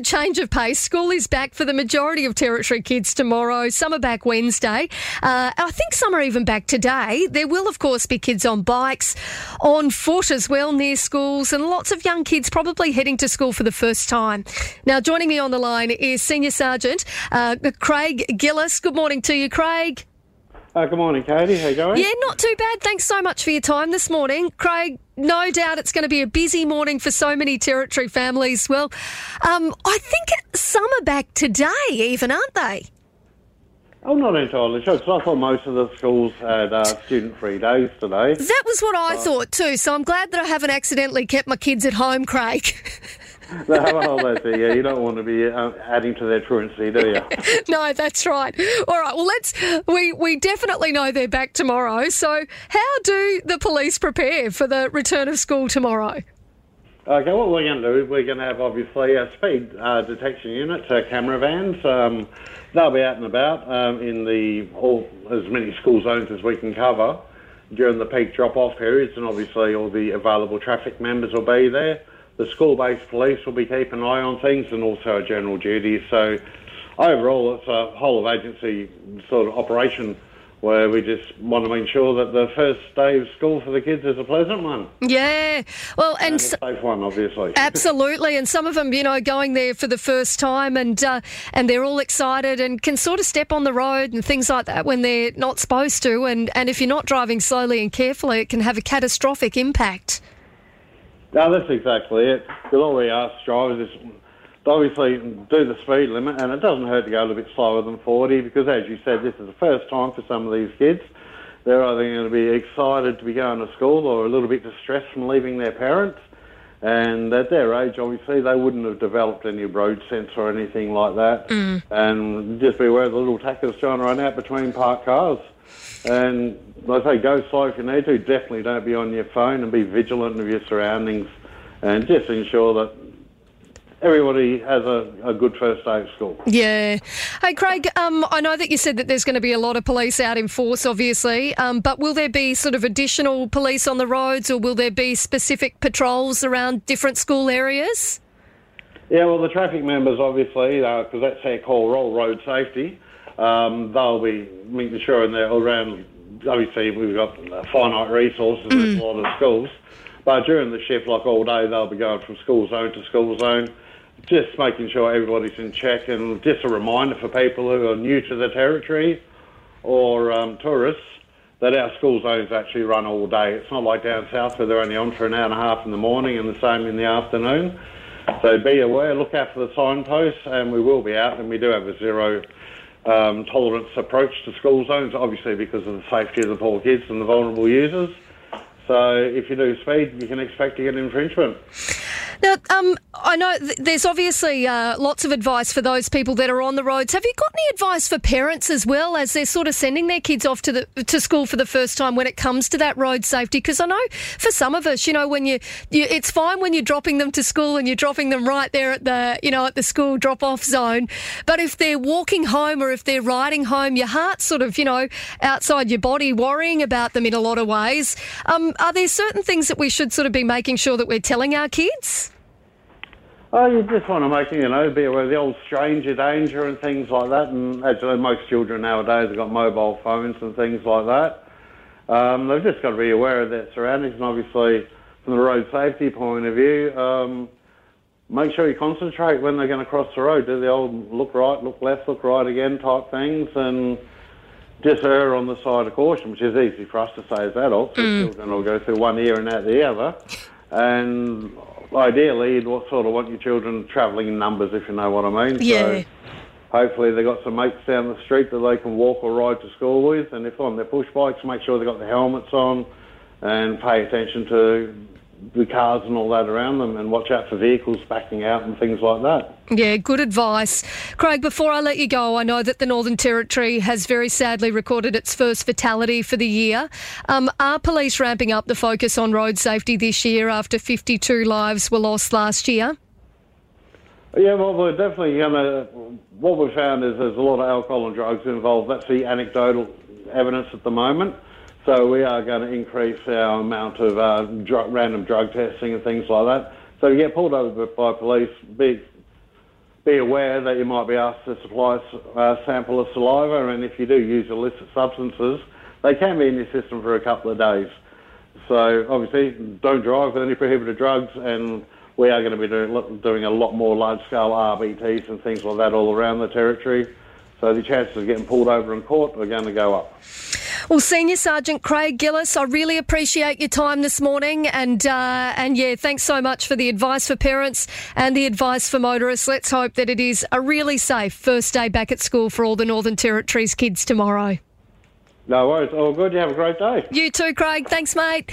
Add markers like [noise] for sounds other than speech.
a change of pace. School is back for the majority of Territory kids tomorrow. Some are back Wednesday. Uh, I think some are even back today. There will, of course, be kids on bikes, on foot as well near schools, and lots of young kids probably heading to school for the first time. Now, joining me on the line is Senior Sergeant uh, Craig Gillis. Good morning to you, Craig. Uh, good morning, Katie. How you going? Yeah, not too bad. Thanks so much for your time this morning. Craig, no doubt it's going to be a busy morning for so many Territory families. Well, um, I think some are back today, even, aren't they? I'm not entirely sure because I thought most of the schools had uh, student-free days today. That was what I thought too. So I'm glad that I haven't accidentally kept my kids at home, Craig. [laughs] well, that's it. Yeah, you don't want to be uh, adding to their truancy, do you? [laughs] no, that's right. All right. Well, let's. We we definitely know they're back tomorrow. So, how do the police prepare for the return of school tomorrow? Okay, what we're going to do, is we're going to have obviously a speed uh, detection unit, uh, camera vans. Um, they'll be out and about um, in the all as many school zones as we can cover during the peak drop-off periods, and obviously all the available traffic members will be there the school-based police will be keeping an eye on things and also a general duty. So overall, it's a whole of agency sort of operation where we just want to make sure that the first day of school for the kids is a pleasant one. Yeah, well, and, and safe one, obviously. [laughs] Absolutely, and some of them, you know, going there for the first time, and uh, and they're all excited and can sort of step on the road and things like that when they're not supposed to, and and if you're not driving slowly and carefully, it can have a catastrophic impact. No, that's exactly it. Because all we ask drivers is obviously do the speed limit, and it doesn't hurt to go a little bit slower than 40 because, as you said, this is the first time for some of these kids. They're either going to be excited to be going to school or a little bit distressed from leaving their parents. And at their age, obviously, they wouldn't have developed any road sense or anything like that. Mm. And just be aware of the little tackers trying to run out between parked cars. And like I say, go slow if you need to. Definitely don't be on your phone and be vigilant of your surroundings and just ensure that everybody has a, a good first day of school. Yeah. Hey, Craig, um, I know that you said that there's going to be a lot of police out in force, obviously, um, but will there be sort of additional police on the roads or will there be specific patrols around different school areas? Yeah, well, the traffic members, obviously, because uh, that's their call, roll road safety. Um, they'll be making sure and they're around. Obviously, we've got finite resources mm. in a lot of schools, but during the shift, like all day, they'll be going from school zone to school zone, just making sure everybody's in check. And just a reminder for people who are new to the territory or um, tourists that our school zones actually run all day. It's not like down south where they're only on for an hour and a half in the morning and the same in the afternoon. So be aware, look out for the signposts, and we will be out, and we do have a zero um, tolerance approach to school zones, obviously because of the safety of the poor kids and the vulnerable users. So if you do speed, you can expect to get an infringement. Now, um, I know th- there's obviously uh, lots of advice for those people that are on the roads. Have you got any advice for parents as well as they're sort of sending their kids off to the to school for the first time when it comes to that road safety? Because I know for some of us, you know, when you, you, it's fine when you're dropping them to school and you're dropping them right there at the you know at the school drop off zone, but if they're walking home or if they're riding home, your heart's sort of you know outside your body, worrying about them in a lot of ways. Um, are there certain things that we should sort of be making sure that we're telling our kids? Oh, you just want to make, you know, be aware of the old stranger danger and things like that. And actually, most children nowadays have got mobile phones and things like that. Um, they've just got to be aware of their surroundings. And obviously, from the road safety point of view, um, make sure you concentrate when they're going to cross the road. Do the old look right, look left, look right again type things. And just err on the side of caution, which is easy for us to say as adults. Mm. Children will go through one ear and out the other. And ideally, you'd sort of want your children travelling in numbers, if you know what I mean. Yeah. So hopefully they've got some mates down the street that they can walk or ride to school with, and if on their push bikes, make sure they've got the helmets on and pay attention to the cars and all that around them and watch out for vehicles backing out and things like that. Yeah, good advice. Craig, before I let you go, I know that the Northern Territory has very sadly recorded its first fatality for the year. Um, are police ramping up the focus on road safety this year after 52 lives were lost last year? Yeah, well, we're definitely going to. What we've found is there's a lot of alcohol and drugs involved. That's the anecdotal evidence at the moment. So we are going to increase our amount of uh, random drug testing and things like that. So if you get pulled over by police, be be aware that you might be asked to supply a sample of saliva, and if you do use illicit substances, they can be in your system for a couple of days. So obviously, don't drive with any prohibited drugs, and we are going to be doing, doing a lot more large-scale RBTs and things like that all around the territory. So the chances of getting pulled over in court are going to go up. Well, Senior Sergeant Craig Gillis, I really appreciate your time this morning, and uh, and yeah, thanks so much for the advice for parents and the advice for motorists. Let's hope that it is a really safe first day back at school for all the Northern Territory's kids tomorrow. No worries. All good. You have a great day. You too, Craig. Thanks, mate.